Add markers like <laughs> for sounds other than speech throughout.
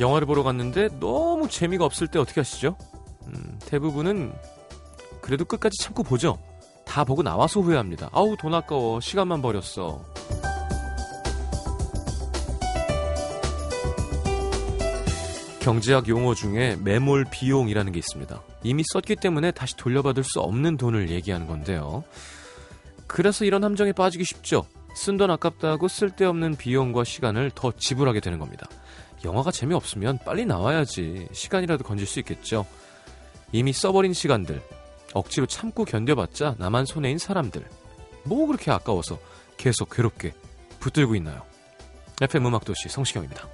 영화를 보러 갔는데 너무 재미가 없을 때 어떻게 하시죠? 음, 대부분은 그래도 끝까지 참고 보죠. 다 보고 나와서 후회합니다. 아우 돈 아까워 시간만 버렸어. 경제학 용어 중에 매몰 비용이라는 게 있습니다. 이미 썼기 때문에 다시 돌려받을 수 없는 돈을 얘기하는 건데요. 그래서 이런 함정에 빠지기 쉽죠. 쓴 돈 아깝다고 쓸데없는 비용과 시간을 더 지불하게 되는 겁니다. 영화가 재미없으면 빨리 나와야지 시간이라도 건질 수 있겠죠. 이미 써버린 시간들, 억지로 참고 견뎌봤자 나만 손해인 사람들. 뭐 그렇게 아까워서 계속 괴롭게 붙들고 있나요? FM 음악도시 성시경입니다.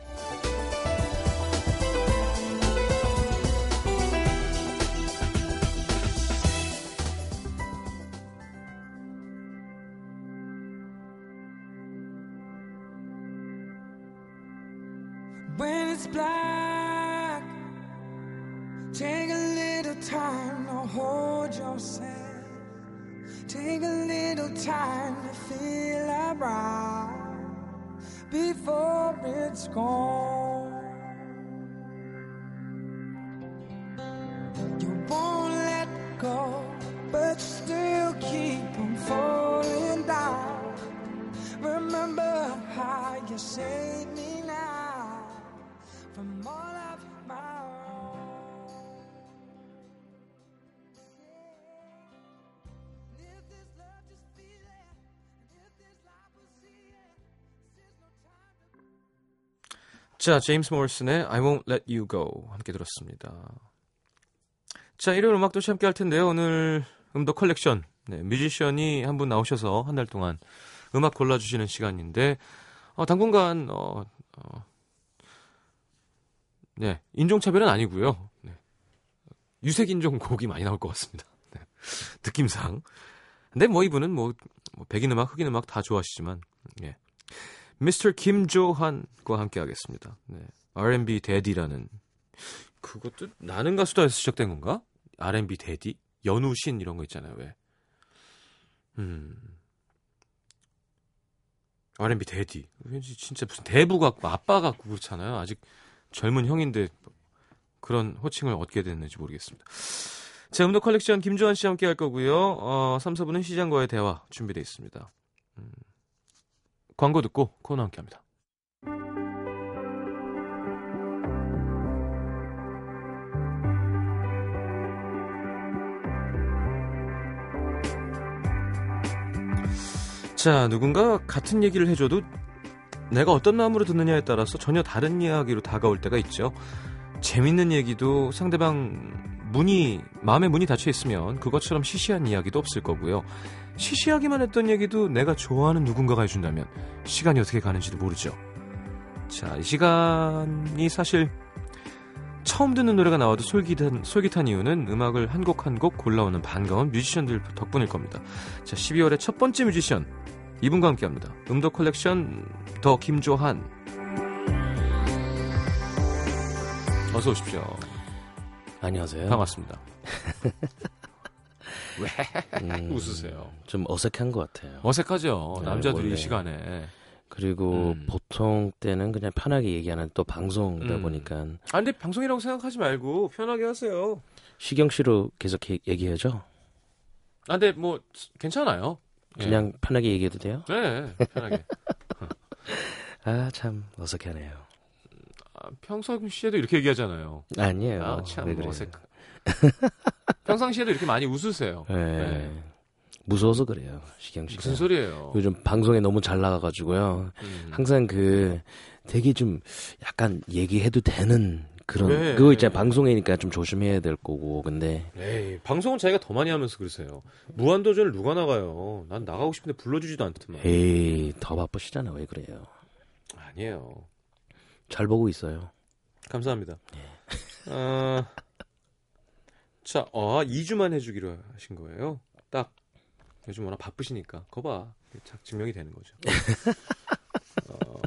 자, 제임스 모리슨의 I Won't Let You Go 함께 들었습니다. 자, 일요일 음악 도시 함께 할 텐데요. 오늘 음도 컬렉션 네, 뮤지션이 한 분 나오셔서 한 달 동안 음악 골라주시는 시간인데 어, 당분간 어, 어, 네, 인종차별은 아니고요. 네. 유색인종 곡이 많이 나올 것 같습니다. 네. 느낌상. 근데 뭐 이분은 뭐, 뭐 백인 음악, 흑인 음악 다 좋아하시지만 예. 미스터 김조한과 함께 하겠습니다. 네. R&B 데디라는 그것도 나는 가수다에서 시작된 건가? R&B Daddy? 연우신 이런 거 있잖아요. 왜? 음. R&B Daddy. 왠지 진짜 무슨 대부 같고 아빠 같고 그렇잖아요. 아직 젊은 형인데 그런 호칭을 얻게 됐는지 모르겠습니다. 자, 음악 컬렉션 김조한 씨 함께 할 거고요. 어, 3, 4분은 시장과의 대화 준비되어 있습니다. 음. 광고 듣고 코너 함께 합니다. 자, 누군가 같은 얘기를 해줘도 내가 어떤 마음으로 듣느냐에 따라서 전혀 다른 이야기로 다가올 때가 있죠. 재밌는 얘기도 상대방 문이, 마음의 문이 닫혀 있으면 그것처럼 시시한 이야기도 없을 거고요. 시시하기만 했던 얘기도 내가 좋아하는 누군가가 해준다면 시간이 어떻게 가는지도 모르죠. 자, 이 시간이 사실 처음 듣는 노래가 나와도 솔깃한, 솔깃한 이유는 음악을 한 곡 한 곡 골라오는 반가운 뮤지션들 덕분일 겁니다. 자, 12월의 첫 번째 뮤지션 이분과 함께 합니다. 음도 컬렉션 더 김조한 어서 오십시오. 안녕하세요. 반갑습니다. <laughs> 왜 음, 웃으세요? 좀 어색한 것 같아요. 어색하죠. 네, 남자들이 원래. 이 시간에. 그리고 음. 보통 때는 그냥 편하게 얘기하는 또 방송이다 음. 보니까 아 근데 방송이라고 생각하지 말고 편하게 하세요. 시경 씨로 계속 얘- 얘기해줘. 아 근데 뭐 괜찮아요. 예. 그냥 편하게 얘기해도 돼요? 네 편하게. <laughs> 아 참 어색하네요. 아, 평상시에도 이렇게 얘기하잖아요. 아니에요. 아, 참왜 그래요? 어색. <laughs> 평상시에도 이렇게 많이 웃으세요. 네. 네. 무서워서 그래요, 시경 씨가. 무슨 소리예요? 요즘 방송에 너무 잘 나가가지고요. 음. 항상 그 되게 좀 약간 얘기해도 되는 그런 왜? 그거 있잖아요. 방송이니까 좀 조심해야 될 거고. 근데 에이, 방송은 자기가 더 많이 하면서 그러세요. 무한도전을 누가 나가요? 난 나가고 싶은데 불러주지도 않더만. 에이 더 바쁘시잖아. 왜 그래요? 아니에요. 잘 보고 있어요. 감사합니다. 예. 아, 자, 아, 2주만 해주기로 하신 거예요? 딱. 요즘 워낙 바쁘시니까. 거봐. 작 증명이 되는 거죠. 어,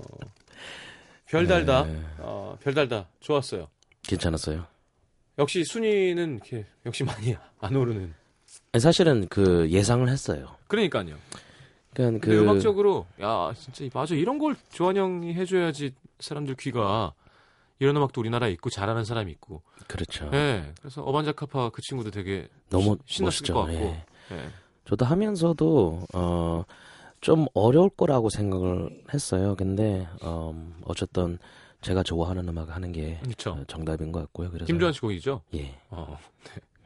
별달다. 네. 어, 별달다. 좋았어요. 괜찮았어요. 역시 순위는 이렇게, 역시 많이 안 오르는. 사실은 그 예상을 했어요. 그러니까요. 그러니까 그 음악적으로, 야, 진짜, 맞아. 이런 걸 조한 형이 해줘야지 사람들 귀가 이런 음악도 우리나라에 있고 잘하는 사람이 있고. 그렇죠. 예. 그래서 어반자카파 그 친구도 되게 너무 시- 신났을 멋있죠. 것 같고. 예. 예. 저도 하면서도 어, 좀 어려울 거라고 생각을 했어요. 근데 음, 어쨌든 제가 좋아하는 음악 하는 게 그렇죠. 어, 정답인 것 같고요. 그래서 김주환 씨 곡이죠? 예. 어.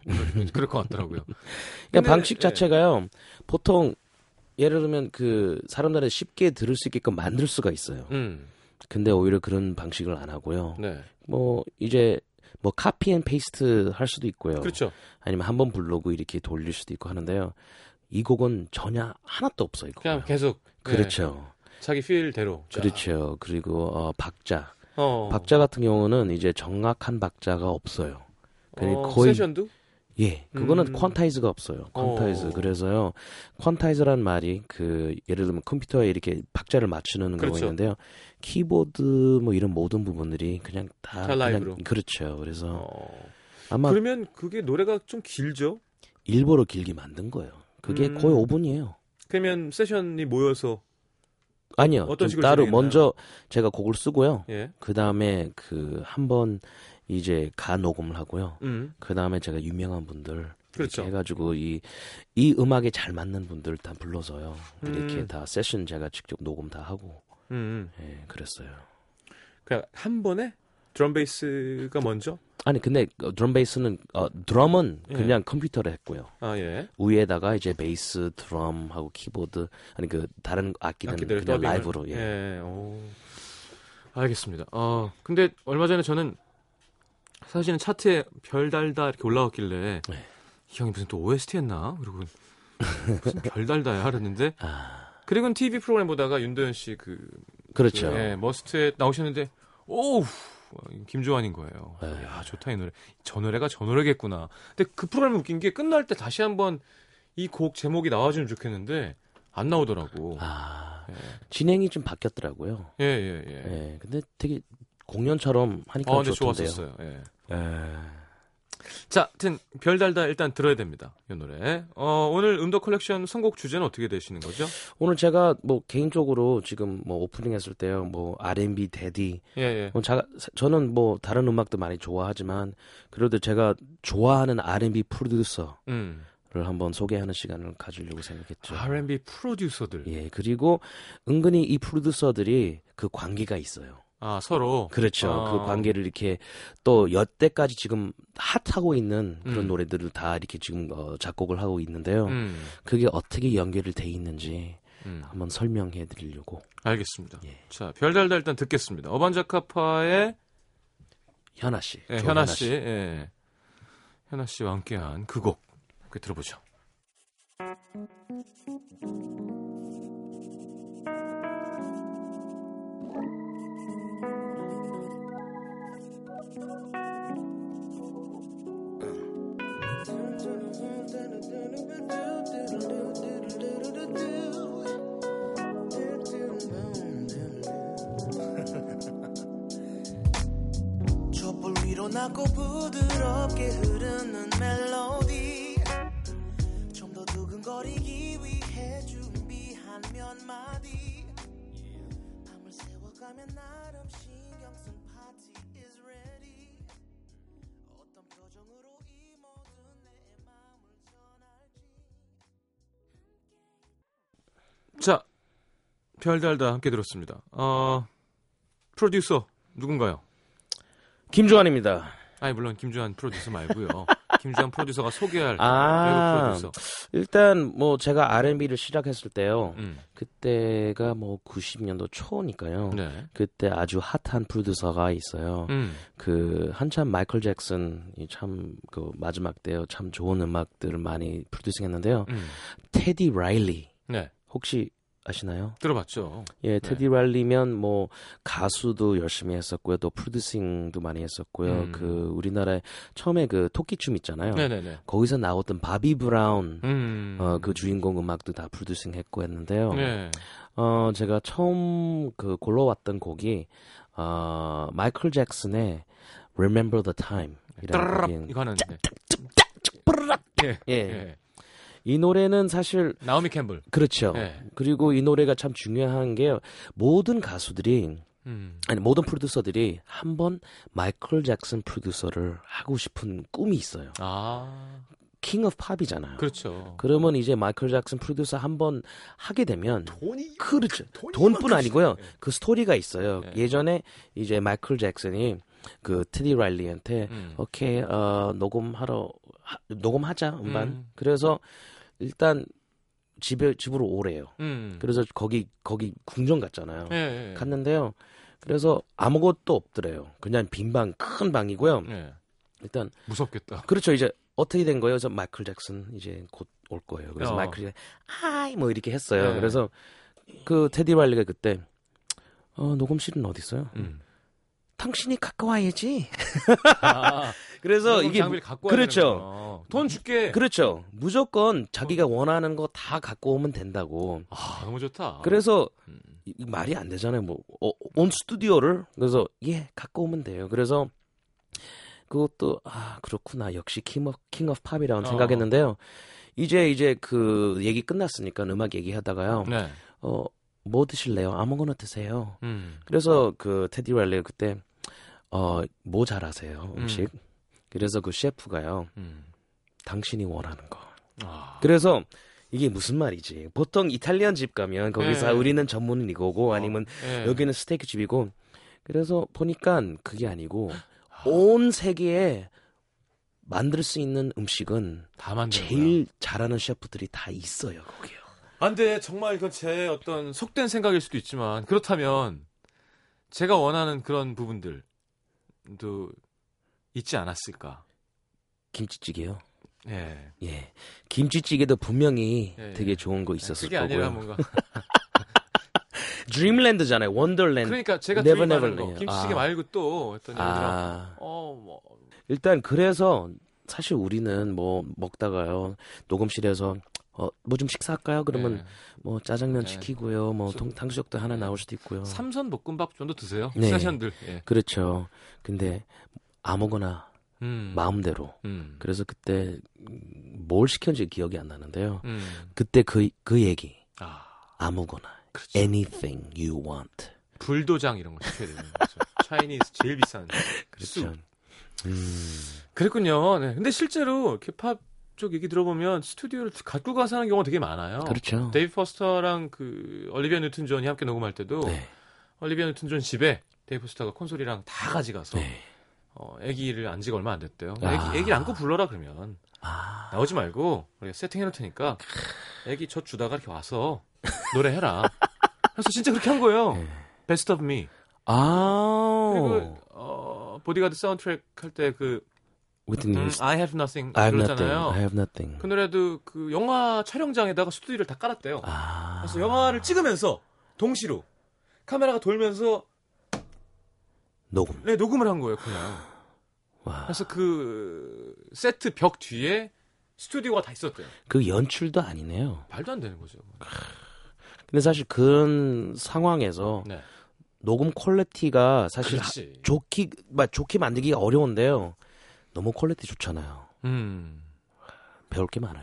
네. 그럴 것 같더라고요. <laughs> 그러니까 방식 예. 자체가요. 보통 예를 들면 그 사람들이 쉽게 들을 수 있게끔 만들 수가 있어요. 음. 근데 오히려 그런 방식을 안 하고요. 네. 뭐 이제 뭐 copy and paste 할 수도 있고요. 그렇죠. 아니면 한번 부르고 이렇게 돌릴 수도 있고 하는데요. 이 곡은 전혀 하나도 없어요. 그냥 계속 예. 그렇죠. 자기 feel대로. 자. 그렇죠. 그리고 어, 박자. 어. 박자 같은 경우는 이제 정확한 박자가 없어요. 그러니까 어, 거의 세션도? 예, 그거는 음. quantize가 없어요. quantize. 어. 그래서요, quantize란 말이 그 예를 들면 컴퓨터에 이렇게 박자를 맞추는 그렇죠. 거가 있는데요. 키보드 뭐 이런 모든 부분들이 그냥 다, 다 그냥. 그렇죠. 그래서 어. 아마 그러면 그게 노래가 좀 길죠? 일부러 길게 만든 거예요. 그게 음. 거의 5분이에요. 그러면 세션이 모여서 아니요. 어떤 좀 식으로 따로 진행했나요? 먼저 제가 곡을 쓰고요. 예. 그 다음에 그 한번 이제 가 녹음을 하고요. 음. 그 다음에 제가 유명한 분들 그렇죠. 이렇게 해가지고 이, 이 음악에 잘 맞는 분들 다 불러서요. 이렇게 음. 다 세션 제가 직접 녹음 다 하고 음. 예, 그랬어요. 그냥 한 번에 드럼 베이스가 먼저? 아니 근데 어, 드럼 베이스는 어, 드럼은 예. 그냥 컴퓨터로 했고요. 아 예. 위에다가 이제 베이스, 드럼하고 키보드 아니 그 다른 악기는 그냥 더빙을. 라이브로 예. 예. 오. 알겠습니다. 어, 근데 얼마 전에 저는 사실은 차트에 별 달다 이렇게 올라왔길래 네. 이 형이 무슨 또 OST 했나? 그리고 <laughs> 무슨 별 달다야 하랬는데 아 그리고는 TV 프로그램 보다가 윤도현 씨 그 그렇죠. 예, 머스트에 나오셨는데 오우 김조한인 거예요. 네. 야 좋다 이 노래. 저 노래가 저 노래겠구나. 근데 그 프로그램 웃긴 게 끝날 때 다시 한번 이 곡 제목이 나와주면 좋겠는데 안 나오더라고. 아 예. 진행이 좀 바뀌었더라고요. 예, 예, 예. 예. 근데 되게 공연처럼 하니까 어, 좋던데요. 좋았었어요. 예. 예. 자, 하여튼 별 달다 일단 들어야 됩니다. 이 노래. 어, 오늘 음도 컬렉션 선곡 주제는 어떻게 되시는 거죠? 오늘 제가 뭐 개인적으로 지금 뭐 오프닝 했을 때요, 뭐 R&B Daddy, 예, 예. 뭐 자, 저는 뭐 다른 음악도 많이 좋아하지만 그래도 제가 좋아하는 R&B 프로듀서를 음. 한번 소개하는 시간을 가지려고 생각했죠. R&B 프로듀서들. 예, 그리고 은근히 이 프로듀서들이 그 관계가 있어요. 아, 서로. 그렇죠. 아. 그 관계를 이렇게 또 여태까지 지금 핫하고 있는 그런 음. 노래들을 다 이렇게 지금 어, 작곡을 하고 있는데요. 음. 그게 어떻게 연결이 돼 있는지 음. 한번 설명해 드리려고. 알겠습니다. 예. 자, 별 달다 일단 듣겠습니다. 어반자카파의 현아 씨. 예, 현아 씨, 예. 현아 씨와 함께한 그 곡. 함께 들어보죠. 낮고 부드럽게 흐르는 멜로디 좀 더 두근거리기 위해 준비한 몇 마디 밤을 새워가며 나름 신경 쓴 파티 is ready 어떤 표정으로 이 모든 내 마음을 전할지 자, 별 달다 함께 들었습니다. 어, 프로듀서 누군가요? 김주환입니다. 아니 물론 김주한 프로듀서 말고요. <laughs> 김주한 프로듀서가 소개할 아. 프로듀서. 일단 뭐 제가 R&B를 시작했을 때요. 음. 그때가 뭐 90년도 초니까요. 네. 그때 아주 핫한 프로듀서가 있어요. 음. 그 한참 마이클 잭슨이 참 그 마지막 때요. 참 좋은 음악들을 많이 프로듀싱했는데요. 음. 테디 라일리 네. 혹시 아시나요? 들어봤죠. 예, 테디 라일리면 뭐 가수도 열심히 했었고요. 또 프로듀싱도 많이 했었고요. 음. 그 우리나라에 처음에 그 토끼춤 있잖아요. 네네네. 거기서 나왔던 바비 브라운 음. 어, 그 주인공 음악도 다 프로듀싱 했고 했는데요. 네. 어, 제가 처음 그 골라왔던 곡이 어, 마이클 잭슨의 Remember the Time 이라는 따라락 곡인 이거 하는. 네. 예. 예. 예. 이 노래는 사실 나오미 캠벨. 그렇죠. 예. 그리고 이 노래가 참 중요한 게 모든 가수들이 음. 아니 모든 프로듀서들이 한 번 마이클 잭슨 프로듀서를 하고 싶은 꿈이 있어요. 아, King of Pop이잖아요. 그렇죠. 그러면 이제 마이클 잭슨 프로듀서 한 번 하게 되면 돈이 그렇죠. 돈이 돈뿐 아니고요. 예. 그 스토리가 있어요. 예. 예전에 이제 마이클 잭슨이 그 테디 라일리한테 음. 오케이 어 녹음하러 하- 녹음하자 음반. 음. 그래서 일단 집에 집으로 오래요. 음. 그래서 거기 거기 궁전 갔잖아요. 예, 예. 갔는데요. 그래서 아무것도 없더래요. 그냥 빈방 큰 방이고요. 예. 일단 무섭겠다. 그렇죠. 이제 어떻게 된 거예요? 그래서 마이클 잭슨 이제 곧 올 거예요. 그래서 어. 마이클이 Hi 뭐 이렇게 했어요. 네. 그래서 그 테디 라일리가 그때 어, 녹음실은 어디 있어요? 음. 당신이 와야지. 아, <laughs> 그래서 이게 그렇죠. 돈 줄게. 그렇죠. 무조건 자기가 원하는 거 다 갖고 오면 된다고. 아, 너무 좋다. 그래서 음. 말이 안 되잖아요. 뭐, 어, 온 스튜디오를 그래서 예 갖고 오면 돼요. 그래서 그것도 아 그렇구나 역시 King of King of Pop이라고 어. 생각했는데요. 이제 이제 그 얘기 끝났으니까 음악 얘기하다가요. 네. 어 뭐 드실래요? 아무거나 드세요. 음. 그래서 그 테디 랄리가 그때 어 뭐 잘하세요 음식. 음. 그래서 그 셰프가요. 음. 당신이 원하는 거. 아. 그래서 이게 무슨 말이지? 보통 이탈리안 집 가면 거기서 네. 우리는 전문은 이거고 아니면 예. 여기는 스테이크 집이고 그래서 보니까 그게 아니고 아. 온 세계에 만들 수 있는 음식은 다 제일 잘하는 셰프들이 다 있어요 거기요. 안 돼. 정말 이건 제 어떤 속된 생각일 수도 있지만 그렇다면 제가 원하는 그런 부분들도 있지 않았을까. 김치찌개요. 예. 예, 김치찌개도 분명히 예, 되게 예. 좋은 거 있었을 그게 아니라 거고요. 뭔가 <laughs> 드림랜드잖아요, 원더랜드. 그러니까 제가 드림하는 Never 거. 김치찌개 아. 말고 또 어떤 아, 어 뭐 일단 그래서 사실 우리는 뭐 먹다가요 녹음실에서 어, 뭐 좀 식사할까요? 그러면 뭐 짜장면 네. 시키고요, 뭐 저- 통, 탕수육도 하나 네. 나올 수도 있고요. 삼선 볶음밥 정도 드세요. 네. 스테이션들. 예. 그렇죠. 근데 아무거나 음. 마음대로. 음. 그래서 그때 음, 뭘 시켰는지 기억이 안 나는데요. 음. 그때 그, 그 얘기. 아. 아무거나. 그렇죠. Anything you want. 불도장 이런 거 시켜야 되는 거죠. <laughs> 차이니스 제일 비싼. 그렇죠. 쑥. 음, 그랬군요. 네. 근데 실제로 이렇게 팝 쪽 얘기 들어보면 스튜디오를 갖고 가서 하는 경우가 되게 많아요. 그렇죠. 데이빗 포스터랑 그 올리비아 뉴튼 존이 함께 녹음할 때도 네. 올리비아 뉴튼 존 집에 데이빗 포스터가 콘솔이랑 다 가져가서 네. 어, 애기를 안 지가 얼마 안 됐대요. 아. 애기, 애기를 안고 불러라 그러면 아, 나오지 말고 우리가 세팅해 놓을 테니까 애기 젖 주다가 이렇게 와서 노래해라. 그래서 진짜 그렇게 한 거예요. 네. Best of Me. 아, 그리고 어, 보디가드 사운드트랙 할 때그 Within 음. I have nothing I have nothing. 그러잖아요. I have nothing. 그 노래도 그 영화 촬영장에다가 스튜디오를 다 깔았대요. 아, 그래서 영화를 찍으면서 동시로 카메라가 돌면서 녹음. 네, 녹음을 한 거예요, 그냥. 와. 그래서 그 세트 벽 뒤에 스튜디오가 다 있었대요. 그 연출도 아니네요. 말도 안 되는 거죠. 근데 사실 그런 상황에서 네. 녹음 quality가 사실 하- 그렇지. 좋기, 막 좋게 만들기가 어려운데요. 너무 quality 좋잖아요. 음. 배울 게 많아요.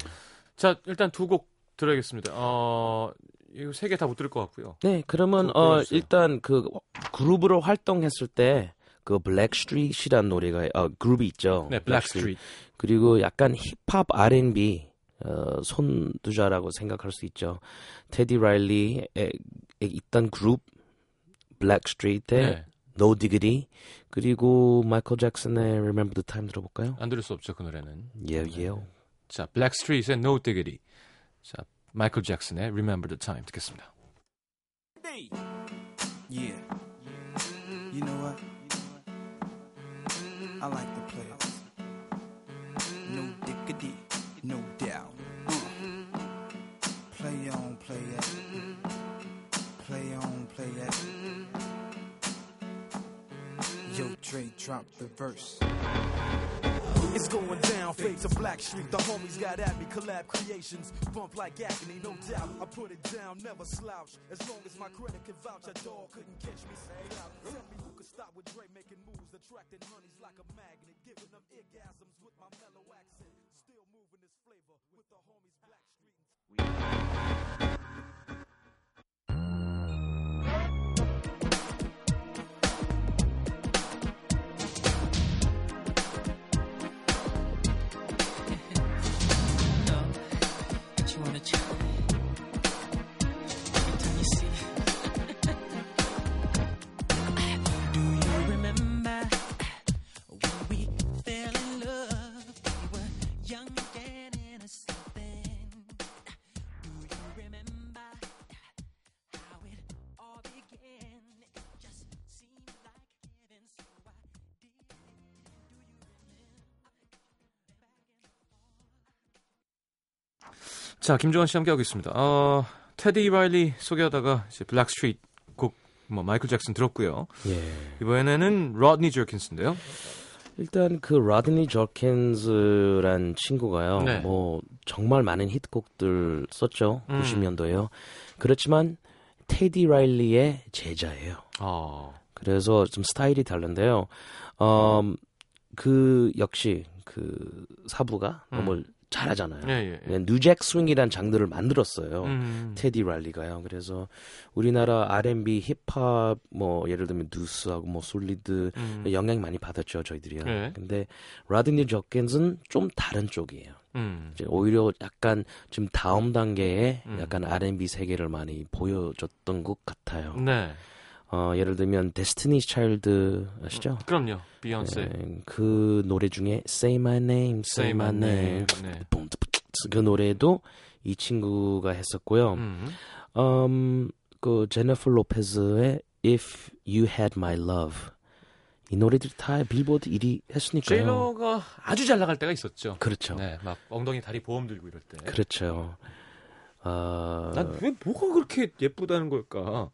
자, 일단 두 곡 들어야겠습니다. 어, 이거 세 개 다 못 들을 것 같고요. 네, 그러면 또 어. 일단 그 그룹으로 활동했을 때 그 블랙스트리트이라는 노래가 어 그룹이 있죠. 네, 블랙스트리트. 그리고 약간 힙합 R&B 어, 손두자라고 생각할 수 있죠. 테디 라일리에 에 있던 그룹 블랙스트리트의 네. No Diggity 그리고 마이클 잭슨의 Remember the Time 들어볼까요? 안 들을 수 없죠, 그 노래는. Yeah, yeah. 자, 블랙스트리트의 No Diggity. 자, 마이클 잭슨의 Remember the Time 듣겠습니다. Yeah. You know what? I like the players. No diggity, no doubt. Uh. Play on, play it. Play on, play it. Yo, Dre, drop the verse. It's going down, fade to Black Street. The homies got at me, collab creations. Bump like agony, no doubt. I put it down, never slouch. As long as my credit can vouch, a dog couldn't catch me. Tell me who could stop with Dre making moves, attracting honeys like a magnet, giving them orgasms with my mellow accent. Still moving this flavor with the homies Black Street. 자, 김종환 씨 함께하고 있습니다. 어, 테디 라일리 소개하다가 이제 블랙 스트리트 곡, 뭐, 마이클 잭슨 들었고요. 예. 이번에는 로드니 저킨스인데요. 일단 그 라드니 저킨스란 친구가요. 네. 뭐 정말 많은 히트곡들 썼죠. 음. 90년도에요. 그렇지만 테디 라일리의 제자예요. 어, 그래서 좀 스타일이 다른데요. 음, 그 역시 그 사부가 음. 너무 잘하잖아요. 예, 예. 예. New Jack Swing이란 장르를 만들었어요. 음, 테디 라일리가요. 그래서 우리나라 R&B, 힙합 뭐 예를 들면 듀스하고 뭐 솔리드 음, 영향 많이 받았죠 저희들이요. 네. 근데 라드니 저킨스는 좀 다른 쪽이에요. 음, 이제 오히려 약간 좀 다음 단계의 음. 약간 R&B 세계를 많이 보여줬던 것 같아요. 네. 어, 예를 들면 데스티니 차일드 아시죠? 그럼요. 비욘세. 네, 그 노래 중에 Say My Name, Say, My Name, 네. 붐, 그 노래도 이 친구가 했었고요. 음, 음, 그 제니퍼 로페즈의 If You Had My Love 이 노래들이 다 빌보드 1위 했으니까요. 제이로가 아주 잘 나갈 때가 있었죠. 그렇죠. 네, 막 엉덩이 다리 보험 들고 이럴 때. 그렇죠. 어, 난왜 뭐가 그렇게 예쁘다는 걸까?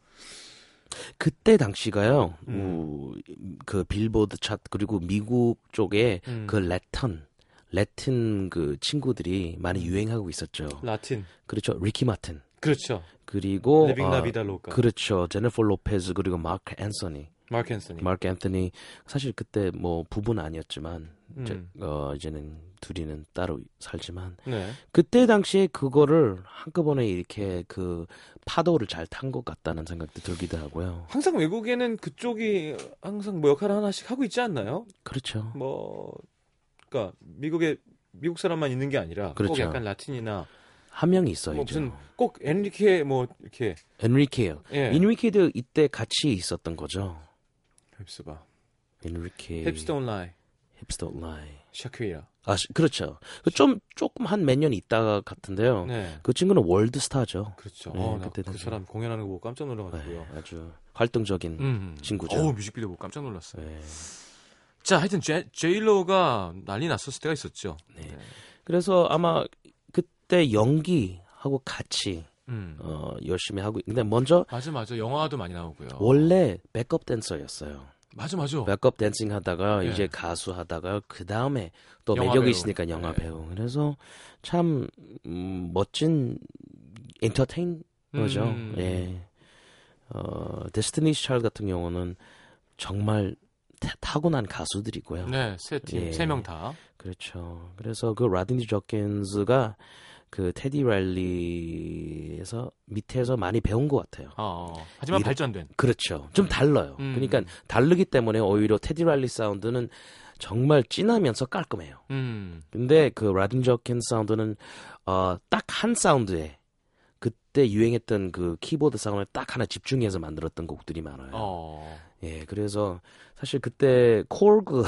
그때 당시가요. 음. 우, 그 빌보드 차트 그리고 미국 쪽에 음. 그 레턴 Latin 그 친구들이 많이 유행하고 있었죠. 라틴. 그렇죠. 리키 마틴. 그렇죠. 그리고 Livin' 어, La Vida Loca. 그렇죠. 제니퍼 로페즈 그리고 마크 앤서니. 마크 앤서니. 마크 앤서니 사실 그때 뭐 부부는 아니었지만 음. 이제, 어, 이제는 둘이는 따로 살지만 네. 그때 당시에 그거를 한꺼번에 이렇게 그 파도를 잘 탄 것 같다는 생각도 들기도 하고요. 항상 외국에는 그쪽이 항상 뭐 역할을 하나씩 하고 있지 않나요? 그렇죠. 뭐, 그러니까 미국에 미국 사람만 있는 게 아니라 꼭 그렇죠. 약간 라틴이나 한 명이 있어요. 뭐 무슨 꼭 엔리케 뭐 이렇게 엔리케요. 예. 엔리케도 이때 같이 있었던 거죠. Hips 뭐, 엔리케. Don't Lie, Hips Don't Lie. 샤크이라. 아, 시- 그렇죠. 그좀 조금 한 몇 년 있다가 같은데요. 네. 그 친구는 월드 스타죠. 그렇죠. 네, 어, 나 그때 그. 사람 공연하는 거 보고 깜짝 놀라가지고요. 네, 아주 활동적인 음. 친구죠. 어우, 뮤직비디오 보고 깜짝 놀랐어요. 네. 자, 하여튼 제, 제일로가 난리 났었을 때가 있었죠. 네. 그래서 아마 그때 연기하고 같이 음. 어, 열심히 하고 근데 먼저 맞아, 맞아. 영화도 많이 나오고요. 원래 백업 댄서였어요. 맞아, 맞아. 백업 댄싱 하다가 예. 이제 가수 하다가 그 다음에 또 매력이 배우. 있으니까 영화 네. 배우. 그래서 참 음, 멋진 엔터테이너죠. 음. 예. 어, 데스티니 찰 같은 경우는 정말 타- 타고난 가수들이고요. 네, 세 팀, 예. 세명 다. 그렇죠. 그래서 그 라드니 저킨스가 그 테디 랄리에서 밑에서 많이 배운 것 같아요. 어, 하지만 이름- 발전된. 그렇죠. 좀 달라요. 음. 그러니까 다르기 때문에 오히려 테디 랄리 사운드는 정말 진하면서 깔끔해요. 음. 근데 그 라든 저킨 사운드는 어, 딱 한 사운드에 그때 유행했던 그 키보드 사운드에 딱 하나 집중해서 만들었던 곡들이 많아요. 어. 예, 그래서 사실 그때 Korg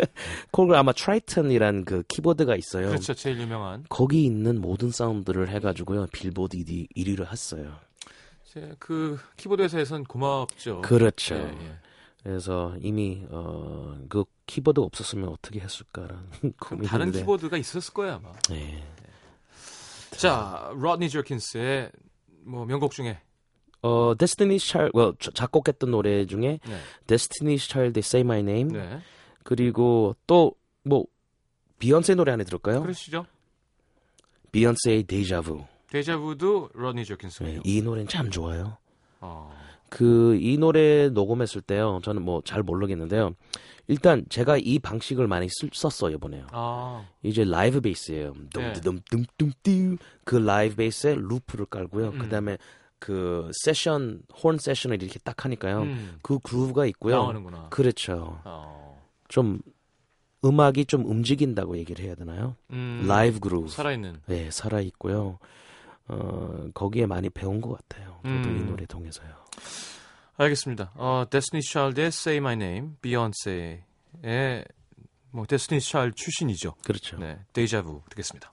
<laughs> Korg 아마 Triton이란 그 키보드가 있어요. 그렇죠. 제일 유명한. 거기 있는 모든 사운드를 해가지고요 빌보드 1위, 1위를 했어요. 그 키보드 회사에선 고맙죠. 그렇죠. 예, 예. 그래서 이미 어, 그 키보드 없었으면 어떻게 했을까라는 <laughs> 고민인데. 다른 키보드가 있었을 거야 아마. 네. 자, 로드니 저킨스의 뭐 명곡 중에 어, Destiny's Child, well, 자- 작곡했던 노래 중에 네. Destiny's Child의 Say My Name 네. 그리고 또 뭐 비욘세 노래 하나 들을까요? 그러시죠. 비욘세의 Deja Vu. 데자부도 로드니 저킨스예요. 네, 이 노래는 참 좋아요. 어. 그이 노래 녹음했을 때요. 저는 뭐 잘 모르겠는데요. 일단 제가 이 방식을 많이 쓸, 썼어요 이번에요. 아. 이제 라이브 베이스예요. 네. dumdumdumdumdumdum그 라이브 베이스에 loop를 깔고요. 음. 그다음에 그 세션 혼 세션을 이렇게 딱 하니까요. 음. 그 groove가 있고요. 나오는구나. 그렇죠. 어. 좀 음악이 좀 움직인다고 얘기를 해야 되나요? 음. 라이브 그루브. 살아있는. 네, 살아 있고요. 어, 거기에 많이 배운 것 같아요. 저도 음. 이 노래 통해서요. 알겠습니다. 어, 데스티니 찰드의 Say My Name, 비욘세의 뭐 데스티니 찰드 출신이죠. 그렇죠. 네, 데이자부 듣겠습니다.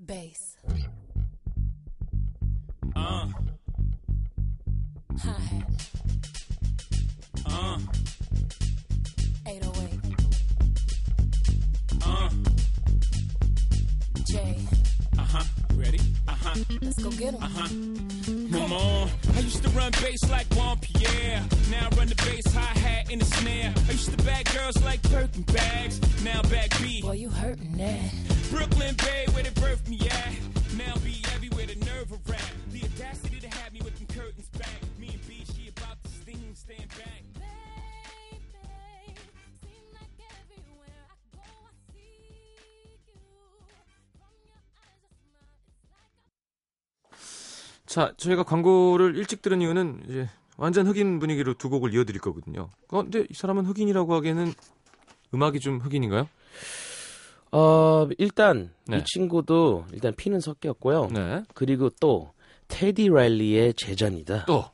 Bass. Uh, Hi-hat. uh, 808. uh, J. uh huh. Ready? Uh huh. Let's go get him. Uh huh. Come on. I used to run bass like Juan Pierre. Now I run the bass hi hat in the snare. I used to bag girls like Birkin bags. Now back B. Boy, you hurting that. Brooklyn Bay, where they 자, 저희가 광고를 일찍 들은 이유는 이제 완전 흑인 분위기로 두 곡을 이어드릴 거거든요. 어, 근데 이 사람은 흑인이라고 하기에는 음악이 좀 흑인인가요? 어, 일단 네. 이 친구도 일단 피는 섞였고요. 네. 그리고 또 테디 라일리의 제자입니다. 또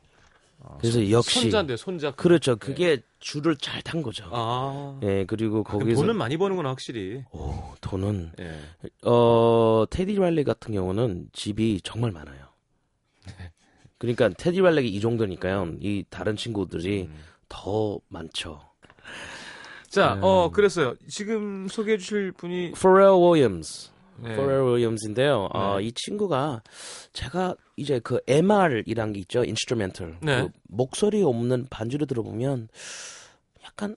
그래서 역시 손자인데 손자. 그렇죠. 그게 줄을 잘 탄 거죠. 아. 예, 그리고 그럼 거기서 돈은 많이 버는구나 확실히. 오, 돈은 예. 어 테디 라일리 같은 경우는 집이 정말 많아요. 그러니까 테디 라일리가 이 정도니까요. 이 다른 친구들이 음. 더 많죠. 자, 네. 어 그랬어요. 지금 소개해 주실 분이 Pharrell Williams. 네. Pharrell Williams인데요. 어, 네. 이 친구가 제가 이제 그 MR이란 게 있죠. 인스트루멘털. 네. 그 목소리 없는 반주를 들어보면 약간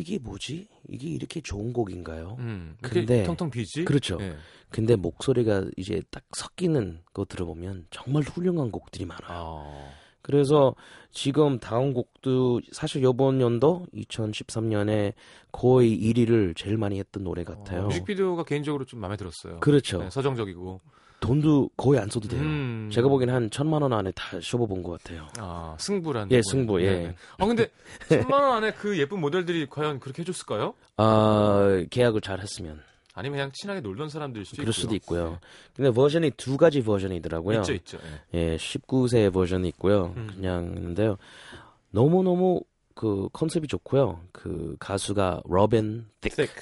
이게 뭐지? 이게 이렇게 좋은 곡인가요? 음. 근데- 텅텅 비지? 그렇죠. 예. 근데 목소리가 이제 딱 섞이는 거 들어보면 정말 훌륭한 곡들이 많아요. 아. 그래서 지금 다음 곡도 사실 이번 연도 2013년에 거의 1위를 제일 많이 했던 노래 같아요. 어, 뮤직비디오가 개인적으로 좀 마음에 들었어요. 그렇죠. 네, 서정적이고. 돈도 거의 안 써도 돼요. 음. 제가 보기엔 한 천만 원 안에 다 쇼버본 것 같아요. 아, 승부란. 예, 거예요. 승부, 예. 네. 아, 근데 <laughs> 3만 원 안에 그 예쁜 모델들이 과연 그렇게 해줬을까요? 아 계약을 잘 했으면 아니면 그냥 친하게 놀던 사람들일 수도 그럴 있고요. 수도 있고요. 근데 버전이 두 가지 버전이더라고요. 있죠, 있죠. 예. 예, 19세 버전이 있고요. 음. 그냥 있는데요. 너무 너무 그 concept이 좋고요. 그 가수가 로빈 Thicke.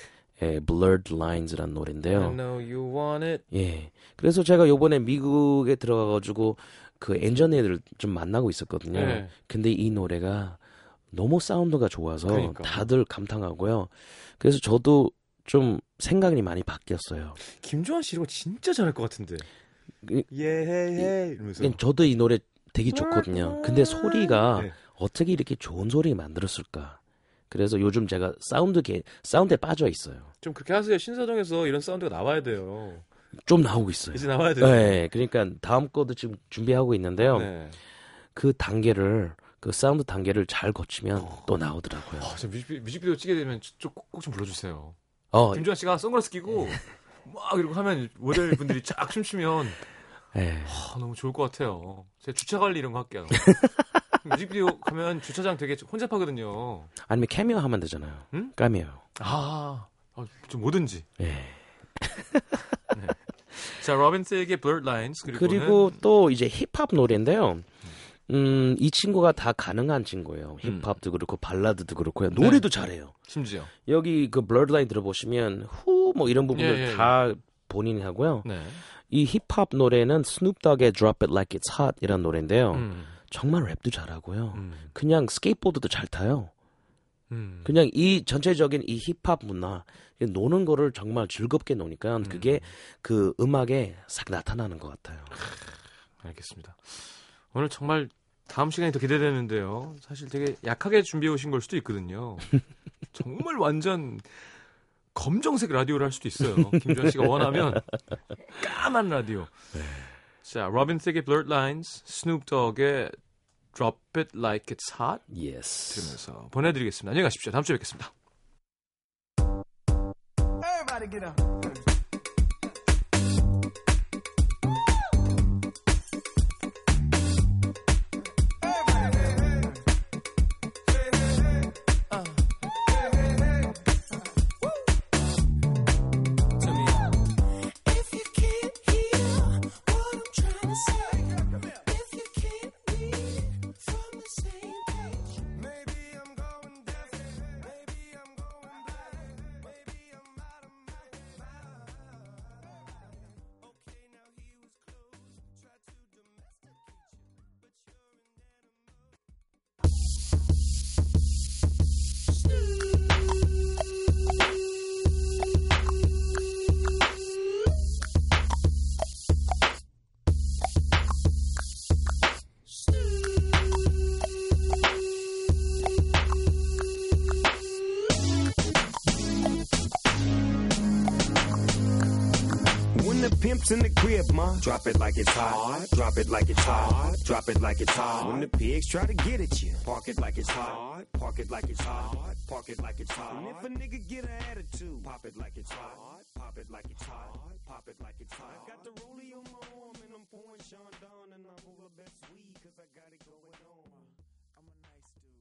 의 Blurred Lines라는 노래인데요. know you want it. 예. 그래서 제가 요번에 미국에 들어가 가지고 그 엔지니어들 좀 만나고 있었거든요. 네. 근데 이 노래가 너무 사운드가 좋아서 그러니까. 다들 감탄하고요. 그래서 저도 좀 생각이 많이 바뀌었어요. 김조한 씨 이런 거 진짜 잘할 것 같은데. 이- 예헤헤 이러면서. 그냥 저도 이 노래 되게 좋거든요. 근데 소리가 네. 어떻게 이렇게 좋은 소리 만들었을까? 그래서 요즘 제가 사운드 게 사운드에 빠져 있어요. 좀 그렇게 하세요. 신사동에서 이런 사운드가 나와야 돼요. 좀 나오고 있어요. 이제 나와야 돼요. 네, 그러니까 다음 거도 지금 준비하고 있는데요. 네. 그 단계를 그 사운드 단계를 잘 거치면 또 나오더라고요. 아, 저 뮤직비디오, 뮤직비디오 찍게 되면 꼭좀 불러주세요. 어, 김조한 씨가 선글라스 끼고 막 이러고 하면 모델 분들이 쫙 춤추면 예. 아, 너무 좋을 것 같아요. 제가 주차 관리 이런 거 할게요. <laughs> 뮤직비디오 가면 주차장 되게 혼잡하거든요. 아니면 캐미어 하면 되잖아요. 응? 까미어. 아, 아, 좀 뭐든지. 예. 자, 로빈스에게 Blurred Lines 그리고 그리고 또 이제 힙합 노래인데요. 음, 이 친구가 다 가능한 친구예요. 음. 힙합도 그렇고 발라드도 그렇고요. 노래도 잘해요. 심지어 여기 그 Blurred Lines 들어보시면 후 뭐 이런 부분들 예, 예, 다 본인이 하고요. 네. 이 힙합 노래는 Snoop Dogg의 Drop It Like It's Hot 이라는 노래인데요. 음, 정말 랩도 잘하고요. 음, 그냥 스케이트보드도 잘 타요. 음. 그냥 이 전체적인 이 힙합 문화 노는 거를 정말 즐겁게 노니까 그게 그 음악에 싹 나타나는 것 같아요. 알겠습니다. 오늘 정말 다음 시간이 더 기대되는데요. 사실 되게 약하게 준비해 오신 걸 수도 있거든요. <laughs> 정말 완전 검정색 라디오를 할 수도 있어요. 김주환 씨가 원하면 까만 라디오. 자, 로빈 틱의 Blurred Lines, Snoop Dogg의 Drop It Like It's Hot Yes. 들으면서 보내드리겠습니다. 안녕히 가십시오. 다음 주에 뵙겠습니다. mama. Drop it like it's hot. Drop it like it's hot. Drop it like it's hot. When the pigs try to get at you, park it like it's hot. Park it like it's hot. Park it like it's hot. And if a nigga get an attitude, pop it like it's hot. Pop it like it's hot. Pop it like it's hot. I got the rollie on my arm and I'm pouring Sean Don and I'm over best.